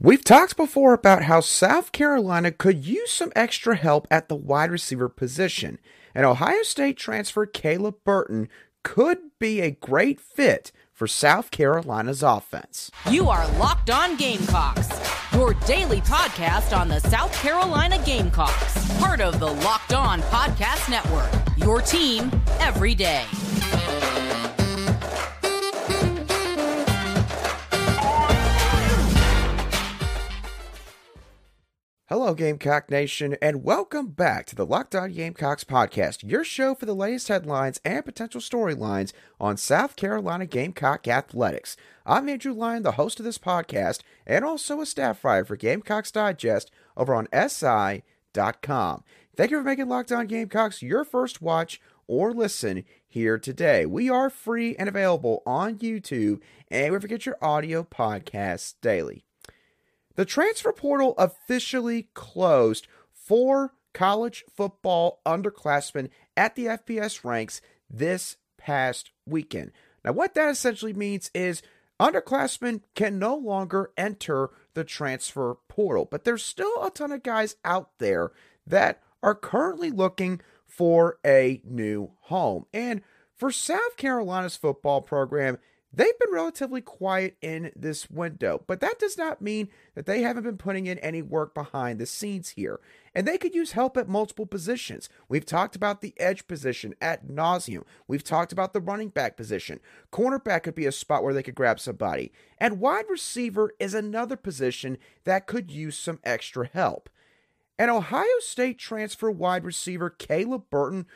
We've talked before about how South Carolina could use some extra help at the wide receiver position, and Ohio State transfer Caleb Burton could be a great fit for South Carolina's offense. You are Locked On Gamecocks, your daily podcast on the South Carolina Gamecocks, part of the Locked On Podcast Network, your team every day. Hello, Gamecock Nation, and welcome back to the Locked On Gamecocks podcast, your show for the latest headlines and potential storylines on South Carolina Gamecock athletics. I'm Andrew Lyon, the host of this podcast, and also a staff writer for Gamecocks Digest over on SI.com. Thank you for making Locked On Gamecocks your first watch or listen here today. We are free and available on YouTube, and we forget your audio podcasts daily. The transfer portal officially closed for college football underclassmen at the FBS ranks this past weekend. Now, what that essentially means is underclassmen can no longer enter the transfer portal, but there's still a ton of guys out there that are currently looking for a new home. And for South Carolina's football program, They've been relatively quiet in this window, but that does not mean that they haven't been putting in any work behind the scenes here. And they could use help at multiple positions. We've talked about the edge position at nauseum. We've talked about the running back position. Cornerback could be a spot where they could grab somebody. And wide receiver is another position that could use some extra help. An Ohio State transfer wide receiver, Caleb Burton,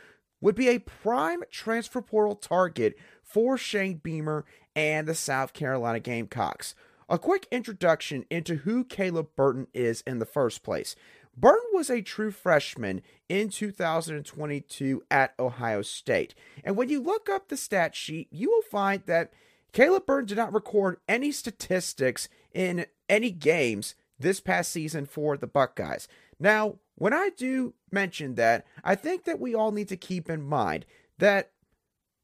would be a prime transfer portal target for Shane Beamer and the South Carolina Gamecocks. A quick introduction into who Caleb Burton is in the first place. Burton was a true freshman in 2022 at Ohio State. And when you look up the stat sheet, you will find that Caleb Burton did not record any statistics in any games this past season for the Buckeyes. Now, when I do mention that, I think that we all need to keep in mind that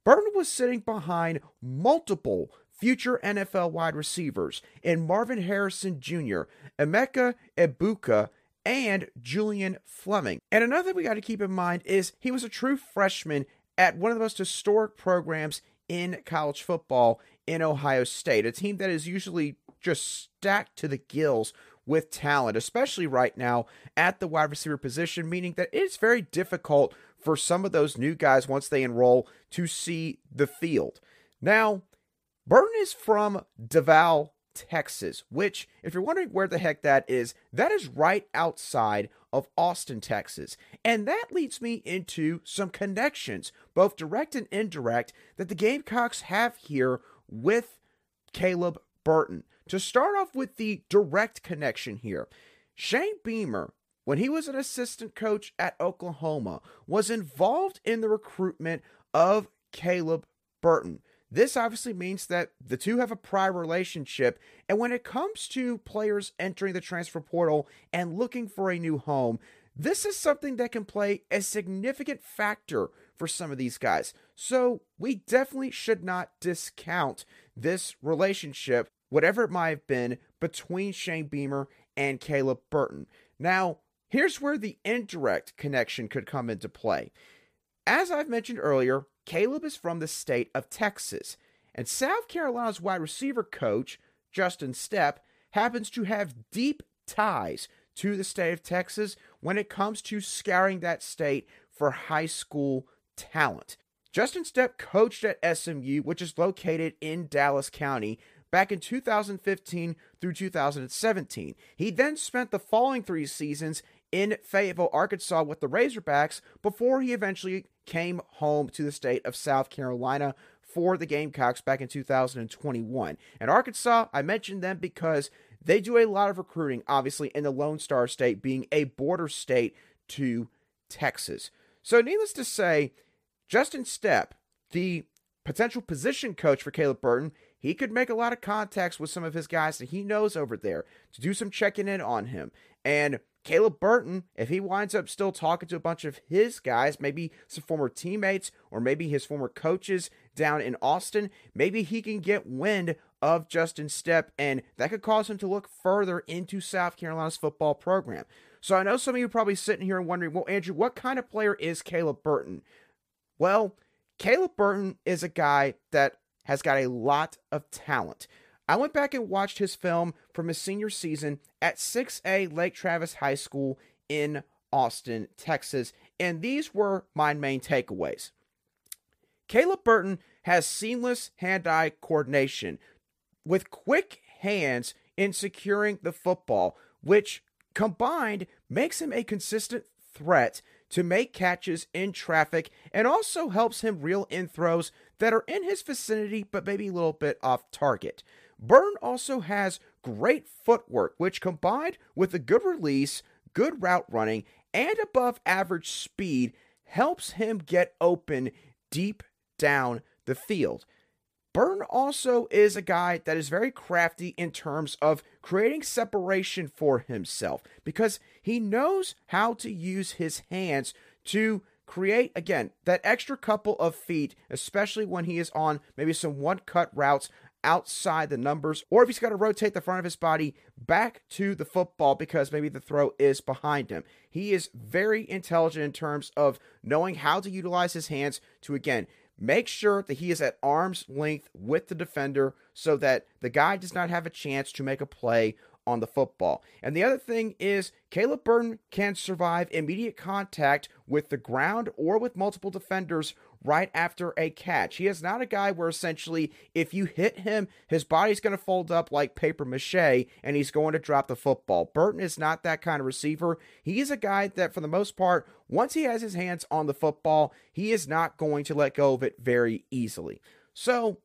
Burton was sitting behind multiple future NFL wide receivers in Marvin Harrison Jr., Emeka Egbuka, and Julian Fleming. And another thing we got to keep in mind is he was a true freshman at one of the most historic programs in college football in Ohio State, a team that is usually just stacked to the gills with talent, especially right now at the wide receiver position, meaning that it's very difficult for some of those new guys once they enroll to see the field. Now, Burton is from Del Valle, Texas, which, if you're wondering where the heck that is, that is right outside of Austin, Texas. And that leads me into some connections, both direct and indirect, that the Gamecocks have here with Caleb Burton. To start off with the direct connection here, Shane Beamer when he was an assistant coach at Oklahoma, was involved in the recruitment of Caleb Burton. This obviously means that the two have a prior relationship. And when it comes to players entering the transfer portal and looking for a new home, this is something that can play a significant factor for some of these guys. So we definitely should not discount this relationship, whatever it might have been, between Shane Beamer and Caleb Burton. Now, Here's where the indirect connection could come into play. As I've mentioned earlier, Caleb is from the state of Texas, and South Carolina's wide receiver coach, Justin Stepp, happens to have deep ties to the state of Texas when it comes to scouring that state for high school talent. Justin Stepp coached at SMU, which is located in Dallas County, back in 2015 through 2017. He then spent the following three seasons in Fayetteville, Arkansas with the Razorbacks before he eventually came home to the state of South Carolina for the Gamecocks back in 2021. And Arkansas, I mentioned them because they do a lot of recruiting, obviously, in the Lone Star State being a border state to Texas. So, needless to say, Justin Stepp, the potential position coach for Caleb Burton, he could make a lot of contacts with some of his guys that he knows over there to do some checking in on him. And Caleb Burton, if he winds up still talking to a bunch of his guys, maybe some former teammates or maybe his former coaches down in Austin, maybe he can get wind of Justin Stepp, and that could cause him to look further into South Carolina's football program. So I know some of you probably sitting here and wondering, well, Andrew, what kind of player is Caleb Burton? Well, Caleb Burton is a guy that has got a lot of talent. I went back and watched his film from his senior season at 6A Lake Travis High School in Austin, Texas, and these were my main takeaways. Caleb Burton has seamless hand eye coordination with quick hands in securing the football, which combined makes him a consistent threat to make catches in traffic and also helps him reel in throws that are in his vicinity but maybe a little bit off target. Burton also has great footwork, which combined with a good release, good route running, and above average speed helps him get open deep down the field. Burton also is a guy that is very crafty in terms of creating separation for himself because he knows how to use his hands to create, again, that extra couple of feet, especially when he is on maybe some one cut routes outside the numbers, or if he's got to rotate the front of his body back to the football because maybe the throw is behind him. He is very intelligent in terms of knowing how to utilize his hands to, again, make sure that he is at arm's length with the defender so that the guy does not have a chance to make a play on the football. And the other thing is, Caleb Burton can survive immediate contact with the ground or with multiple defenders right after a catch. He is not a guy where essentially if you hit him, his body's going to fold up like paper mache and he's going to drop the football. Burton is not that kind of receiver. He is a guy that, for the most part, once he has his hands on the football, he is not going to let go of it very easily. So,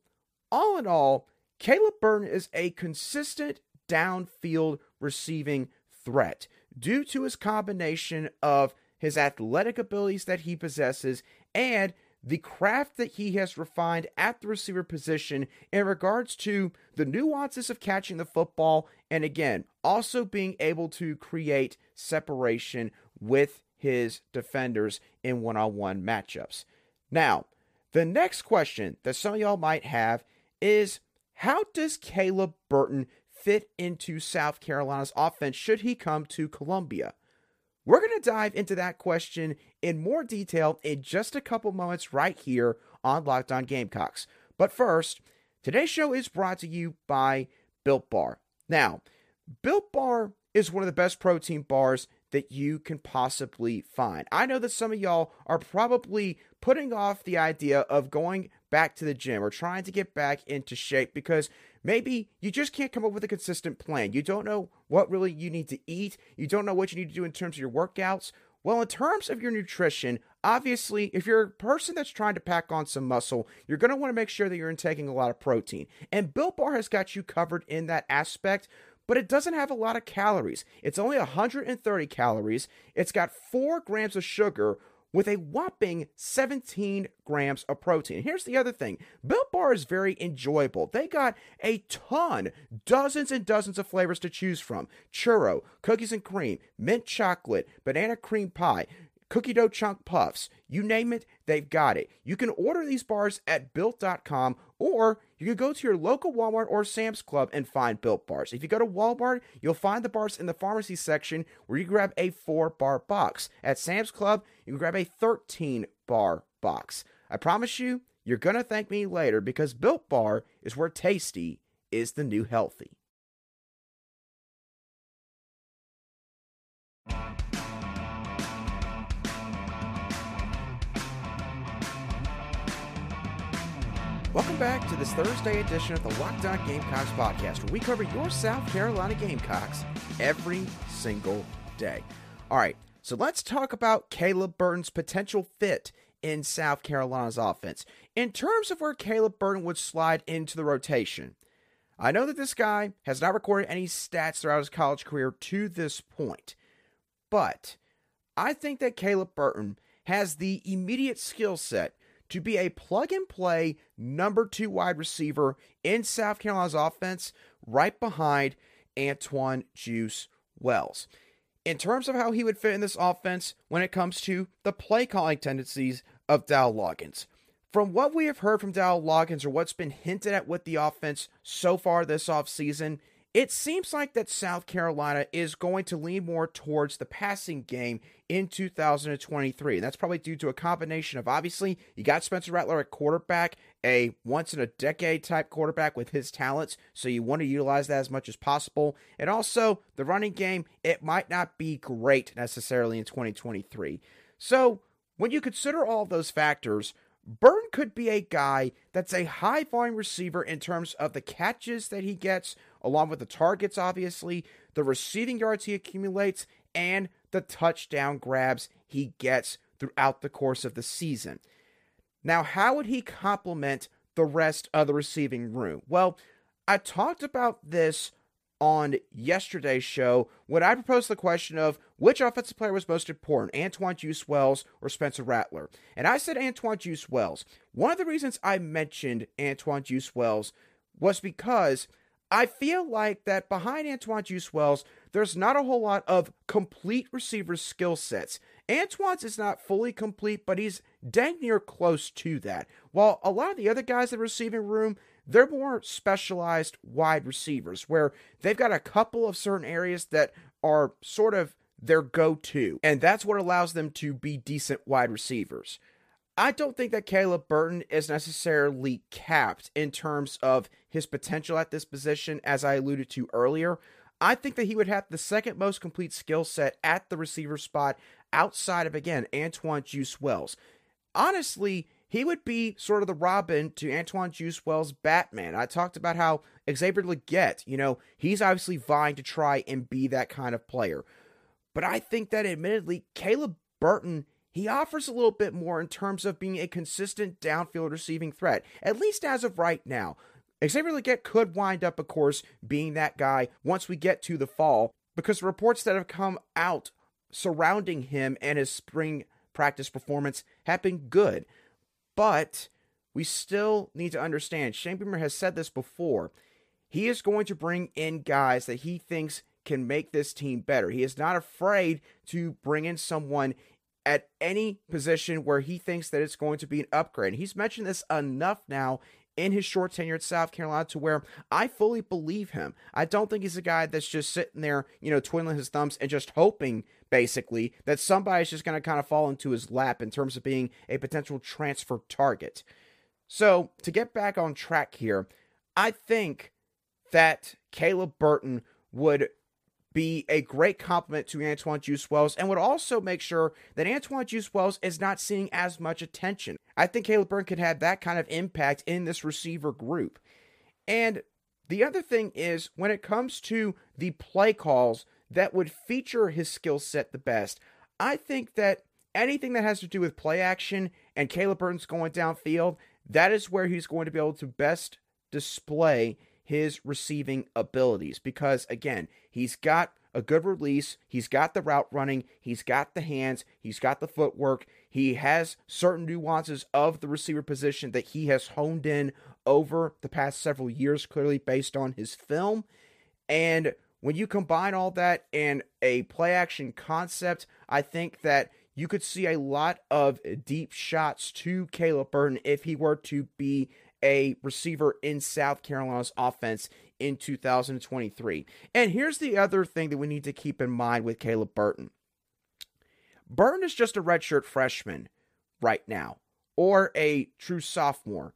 all in all, Caleb Burton is a consistent downfield receiving threat due to his combination of his athletic abilities that he possesses and the craft that he has refined at the receiver position in regards to the nuances of catching the football, and again, also being able to create separation with his defenders in one on one matchups. Now, the next question that some of y'all might have is how does Caleb Burton fit into South Carolina's offense should he come to Columbia? We're going to dive into that question in more detail in just a couple moments right here on Locked On Gamecocks. But first, today's show is brought to you by Built Bar. Now, Built Bar is one of the best protein bars that you can possibly find. I know that some of y'all are probably putting off the idea of going back to the gym or trying to get back into shape because maybe you just can't come up with a consistent plan. You don't know what really you need to eat, you don't know what you need to do in terms of your workouts. Well, in terms of your nutrition, obviously, if you're a person that's trying to pack on some muscle, you're going to want to make sure that you're intaking a lot of protein. And Built Bar has got you covered in that aspect but it doesn't have a lot of calories. It's only 130 calories. It's got 4 grams of sugar with a whopping 17 grams of protein. Here's the other thing Built Bar is very enjoyable. They got a ton, dozens and dozens of flavors to choose from churro, cookies and cream, mint chocolate, banana cream pie cookie dough chunk puffs, you name it, they've got it. You can order these bars at built.com or you can go to your local Walmart or Sam's Club and find built bars. If you go to Walmart, you'll find the bars in the pharmacy section where you grab a 4 bar box. At Sam's Club, you can grab a 13 bar box. I promise you, you're going to thank me later because Built Bar is where tasty is the new healthy. Welcome back to this Thursday edition of the Locked On Gamecocks podcast, where we cover your South Carolina Gamecocks every single day. All right, so let's talk about Caleb Burton's potential fit in South Carolina's offense. In terms of where Caleb Burton would slide into the rotation, I know that this guy has not recorded any stats throughout his college career to this point, but I think that Caleb Burton has the immediate skill set to be a plug and play number two wide receiver in South Carolina's offense, right behind Antwane Juice Wells. In terms of how he would fit in this offense when it comes to the play calling tendencies of Dow Loggains, from what we have heard from Dowell Loggains or what's been hinted at with the offense so far this offseason, it seems like that South Carolina is going to lean more towards the passing game in 2023. That's probably due to a combination of obviously you got Spencer Rattler at quarterback, a once in a decade type quarterback with his talents, so you want to utilize that as much as possible. And also the running game, it might not be great necessarily in 2023. So when you consider all those factors, Burton could be a guy that's a high volume receiver in terms of the catches that he gets, along with the targets, obviously, the receiving yards he accumulates, and the touchdown grabs he gets throughout the course of the season. Now, how would he complement the rest of the receiving room? Well, I talked about this on yesterday's show when I proposed the question of which offensive player was most important, Antwane Juice Wells or Spencer Rattler. And I said Antwane Juice Wells. One of the reasons I mentioned Antwane Juice Wells was because I feel like that behind Antwane Juice Wells, there's not a whole lot of complete receiver skill sets. Antwane's is not fully complete, but he's dang near close to that. While a lot of the other guys in the receiving room, they're more specialized wide receivers where they've got a couple of certain areas that are sort of their go to, and that's what allows them to be decent wide receivers. I don't think that Caleb Burton is necessarily capped in terms of his potential at this position, as I alluded to earlier. I think that he would have the second most complete skill set at the receiver spot outside of, again, Antwane Juice Wells. Honestly, he would be sort of the Robin to Antwane Juice Wells' Batman. I talked about how Xavier Legette, you know, he's obviously vying to try and be that kind of player. But I think that admittedly, Caleb Burton, he offers a little bit more in terms of being a consistent downfield receiving threat, at least as of right now. Xavier Legette could wind up, of course, being that guy once we get to the fall, because the reports that have come out surrounding him and his spring practice performance have been good. But we still need to understand Shane Beamer has said this before. He is going to bring in guys that he thinks can make this team better. He is not afraid to bring in someone at any position where he thinks that it's going to be an upgrade. He's mentioned this enough now in his short tenure at South Carolina to where I fully believe him. I don't think he's a guy that's just sitting there, you know, twiddling his thumbs and just hoping, basically, that somebody's just going to kind of fall into his lap in terms of being a potential transfer target. So, to get back on track here, I think that Caleb Burton would be a great compliment to Antwane Juice Wells and would also make sure that Antwane Juice Wells is not seeing as much attention. I think Caleb Burton could have that kind of impact in this receiver group. And the other thing is when it comes to the play calls that would feature his skill set the best, I think that anything that has to do with play action and Caleb Burns going downfield, that is where he's going to be able to best display his receiving abilities because, again, he's got a good release. He's got the route running. He's got the hands. He's got the footwork. He has certain nuances of the receiver position that he has honed in over the past several years, clearly based on his film. And when you combine all that and a play action concept, I think that you could see a lot of deep shots to Caleb Burton if he were to be a receiver in South Carolina's offense in 2023. And here's the other thing that we need to keep in mind with Caleb Burton. Burton is just a redshirt freshman right now, or a true sophomore,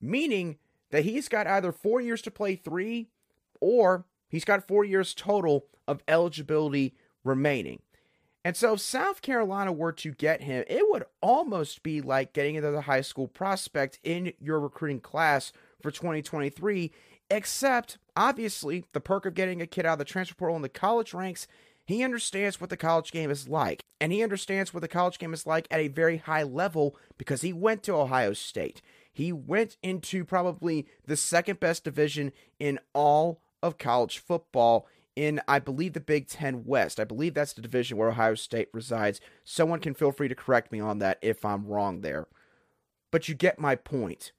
meaning that he's got either four years to play three, or he's got four years total of eligibility remaining. And so, if South Carolina were to get him, it would almost be like getting another high school prospect in your recruiting class for 2023, except obviously the perk of getting a kid out of the transfer portal in the college ranks. He understands what the college game is like, and he understands what the college game is like at a very high level because he went to Ohio State. He went into probably the second best division in all of college football in, I believe, the Big Ten West. I believe that's the division where Ohio State resides. Someone can feel free to correct me on that if I'm wrong there. But you get my point.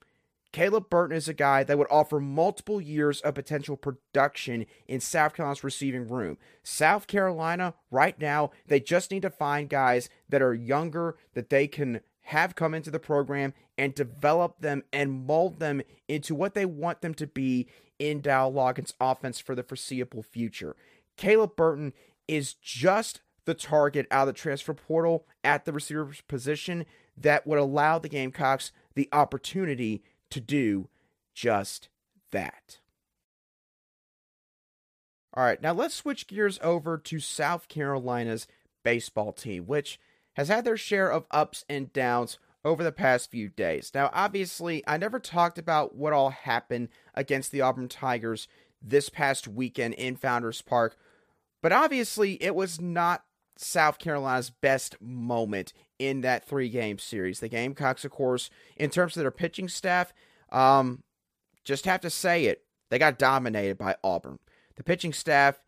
Caleb Burton is a guy that would offer multiple years of potential production in South Carolina's receiving room. South Carolina, right now, they just need to find guys that are younger, that they can have come into the program and develop them and mold them into what they want them to be in Dow Loggains' offense for the foreseeable future. Caleb Burton is just the target out of the transfer portal at the receiver position that would allow the Gamecocks the opportunity to do just that. All right, now let's switch gears over to South Carolina's baseball team, which has had their share of ups and downs over the past few days. Now, obviously, I never talked about what all happened against the Auburn Tigers this past weekend in Founders Park, but obviously, it was not South Carolina's best moment in that three game series. The Gamecocks, of course, in terms of their pitching staff, um, just have to say it, they got dominated by Auburn. The pitching staff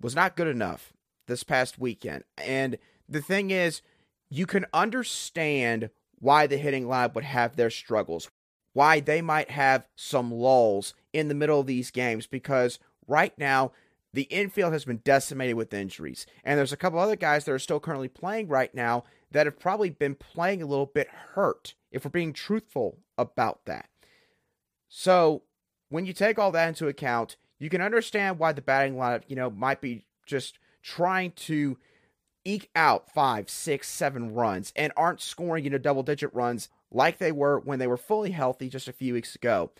was not good enough this past weekend. And the thing is, you can understand why the hitting line would have their struggles, why they might have some lulls in the middle of these games, because right now, the infield has been decimated with injuries. And there's a couple other guys that are still currently playing right now that have probably been playing a little bit hurt, if we're being truthful about that. So, when you take all that into account, you can understand why the batting lineup, you know, might be just trying to eke out five, six, seven runs and aren't scoring, you know, double digit runs like they were when they were fully healthy just a few weeks ago.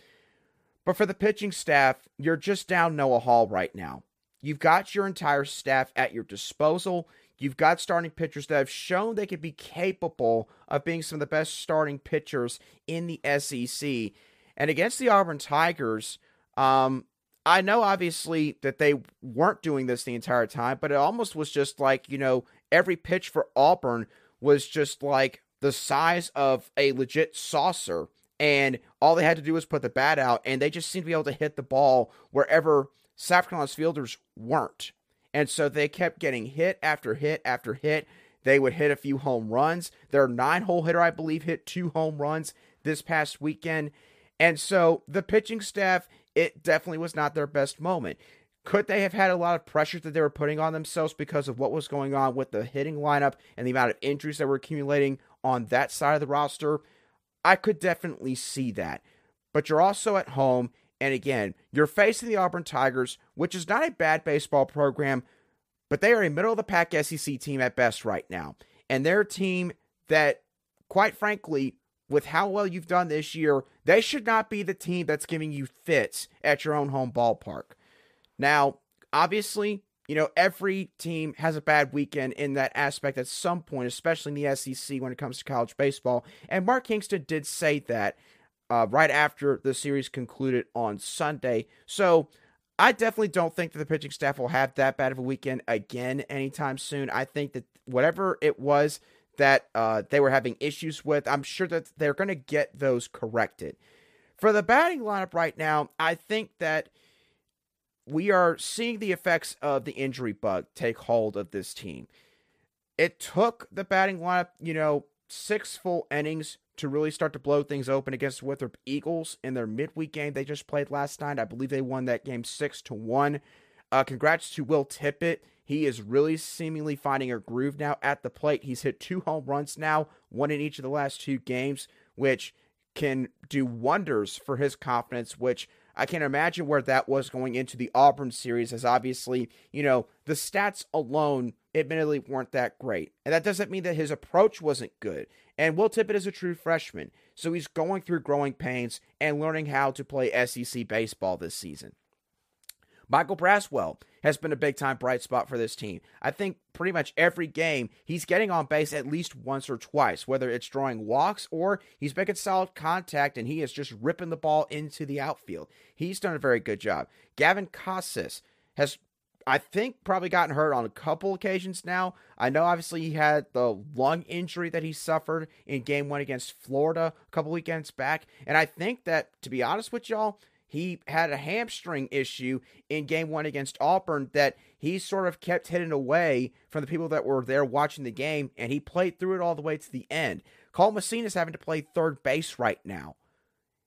But for the pitching staff, you're just down Noah Hall right now. You've got your entire staff at your disposal. You've got starting pitchers that have shown they could be capable of being some of the best starting pitchers in the SEC. And against the Auburn Tigers, um, I know obviously that they weren't doing this the entire time, but it almost was just like, you know, every pitch for Auburn was just like the size of a legit saucer. And all they had to do was put the bat out, and they just seemed to be able to hit the ball wherever South Carolina's fielders weren't. And so they kept getting hit after hit after hit. They would hit a few home runs. Their nine hole hitter, I believe, hit two home runs this past weekend. And so the pitching staff it definitely was not their best moment. Could they have had a lot of pressure that they were putting on themselves because of what was going on with the hitting lineup and the amount of injuries that were accumulating on that side of the roster? I could definitely see that. But you're also at home, and again, you're facing the Auburn Tigers, which is not a bad baseball program, but they are a middle of the pack SEC team at best right now. And they're a team that, quite frankly, with how well you've done this year, they should not be the team that's giving you fits at your own home ballpark. Now, obviously, you know, every team has a bad weekend in that aspect at some point, especially in the SEC when it comes to college baseball. And Mark Kingston did say that uh, right after the series concluded on Sunday. So I definitely don't think that the pitching staff will have that bad of a weekend again anytime soon. I think that whatever it was that uh, they were having issues with. I'm sure that they're going to get those corrected. For the batting lineup right now, I think that we are seeing the effects of the injury bug take hold of this team. It took the batting lineup, you know, six full innings to really start to blow things open against Winthrop Eagles in their midweek game they just played last night. I believe they won that game six to one. Uh, congrats to Will Tippett he is really seemingly finding a groove now at the plate. He's hit two home runs now, one in each of the last two games, which can do wonders for his confidence, which I can't imagine where that was going into the Auburn series, as obviously, you know, the stats alone admittedly weren't that great. And that doesn't mean that his approach wasn't good. And Will Tippett is a true freshman, so he's going through growing pains and learning how to play SEC baseball this season. Michael Braswell has been a big time bright spot for this team. I think pretty much every game he's getting on base at least once or twice, whether it's drawing walks or he's making solid contact and he is just ripping the ball into the outfield. He's done a very good job. Gavin Casas has I think probably gotten hurt on a couple occasions now. I know obviously he had the lung injury that he suffered in game one against Florida a couple weekends back. And I think that, to be honest with y'all, he had a hamstring issue in game one against Auburn that he sort of kept hidden away from the people that were there watching the game, and he played through it all the way to the end. Cole Messina is having to play third base right now.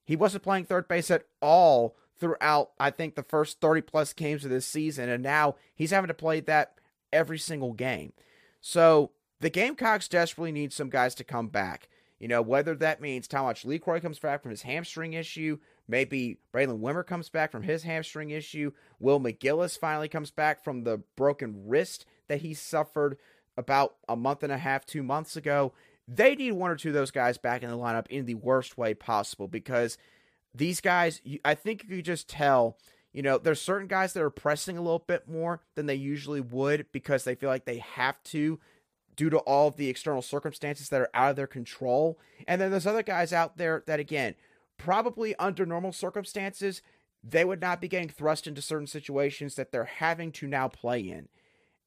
He wasn't playing third base at all throughout, I think, the first 30 plus games of this season, and now he's having to play that every single game. So the Gamecocks desperately need some guys to come back. You know, whether that means Talmadge LeCroy comes back from his hamstring issue, maybe Braylen Wimmer comes back from his hamstring issue, Will McGillis finally comes back from the broken wrist that he suffered about a month and a half, two months ago. They need one or two of those guys back in the lineup in the worst way possible because these guys, I think you could just tell, you know, there's certain guys that are pressing a little bit more than they usually would because they feel like they have to due to all of the external circumstances that are out of their control. And then there's other guys out there that, again, probably under normal circumstances, they would not be getting thrust into certain situations that they're having to now play in.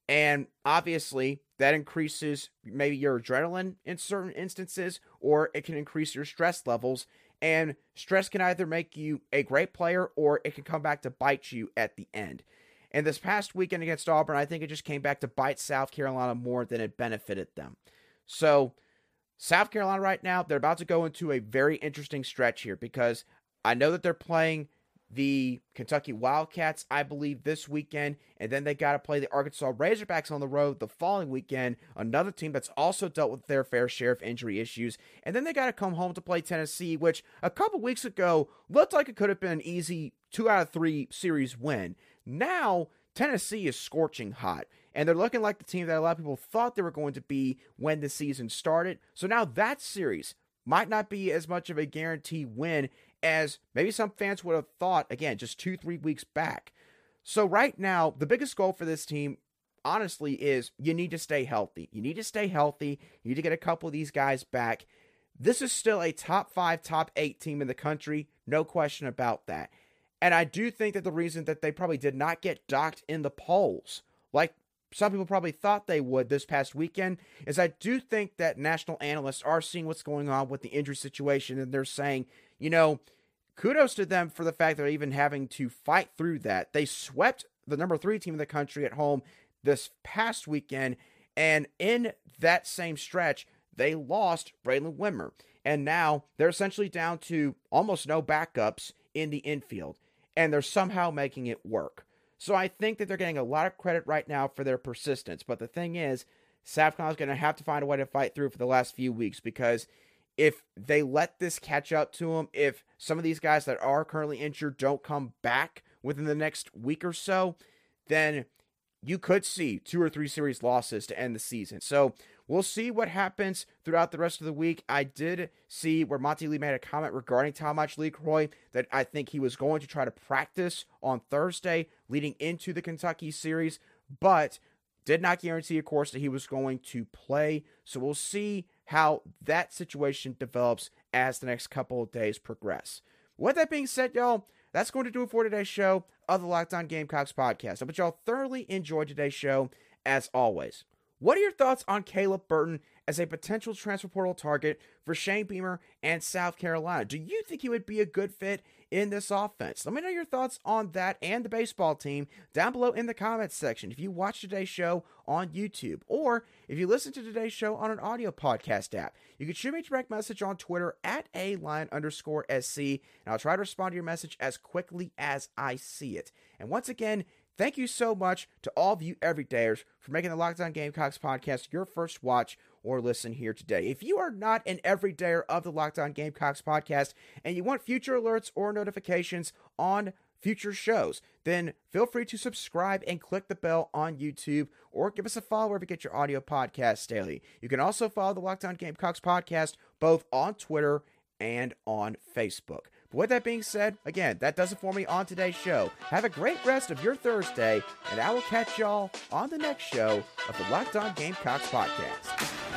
And obviously, that increases maybe your adrenaline in certain instances, or it can increase your stress levels. And stress can either make you a great player or it can come back to bite you at the end. And this past weekend against Auburn, I think it just came back to bite South Carolina more than it benefited them. So, South Carolina right now, they're about to go into a very interesting stretch here because I know that they're playing the Kentucky Wildcats, I believe, this weekend. And then they got to play the Arkansas Razorbacks on the road the following weekend, another team that's also dealt with their fair share of injury issues. And then they got to come home to play Tennessee, which a couple weeks ago looked like it could have been an easy two out of three series win. Now, Tennessee is scorching hot, and they're looking like the team that a lot of people thought they were going to be when the season started. So now that series might not be as much of a guarantee win as maybe some fans would have thought, again, just two, three weeks back. So right now, the biggest goal for this team, honestly, is you need to stay healthy. You need to stay healthy. You need to get a couple of these guys back. This is still a top five, top eight team in the country. No question about that. And I do think that the reason that they probably did not get docked in the polls, like some people probably thought they would this past weekend, is I do think that national analysts are seeing what's going on with the injury situation and they're saying, you know, kudos to them for the fact they're even having to fight through that. They swept the number three team in the country at home this past weekend, and in that same stretch, they lost Braylen Wimmer. And now they're essentially down to almost no backups in the infield and they're somehow making it work. So I think that they're getting a lot of credit right now for their persistence. But the thing is, South is going to have to find a way to fight through for the last few weeks because if they let this catch up to them, if some of these guys that are currently injured don't come back within the next week or so, then you could see two or three series losses to end the season. So we'll see what happens throughout the rest of the week. I did see where Monty Lee made a comment regarding Talmadge LeCroy that I think he was going to try to practice on Thursday leading into the Kentucky series, but did not guarantee, of course, that he was going to play. So we'll see how that situation develops as the next couple of days progress. With that being said, y'all, that's going to do it for today's show of the Locked On Gamecocks podcast. I hope y'all thoroughly enjoyed today's show, as always. What are your thoughts on Caleb Burton as a potential transfer portal target for Shane Beamer and South Carolina? Do you think he would be a good fit in this offense? Let me know your thoughts on that and the baseball team down below in the comments section. If you watch today's show on YouTube or if you listen to today's show on an audio podcast app, you can shoot me a direct message on Twitter at a line underscore SC, and I'll try to respond to your message as quickly as I see it. And once again, Thank you so much to all of you everydayers for making the Locked On Gamecocks podcast your first watch or listen here today. If you are not an everydayer of the Locked On Gamecocks podcast and you want future alerts or notifications on future shows, then feel free to subscribe and click the bell on YouTube or give us a follow wherever you get your audio podcasts daily. You can also follow the Locked On Gamecocks podcast both on Twitter and on Facebook. But with that being said, again, that does it for me on today's show. Have a great rest of your Thursday, and I will catch y'all on the next show of the Locked On Gamecocks podcast.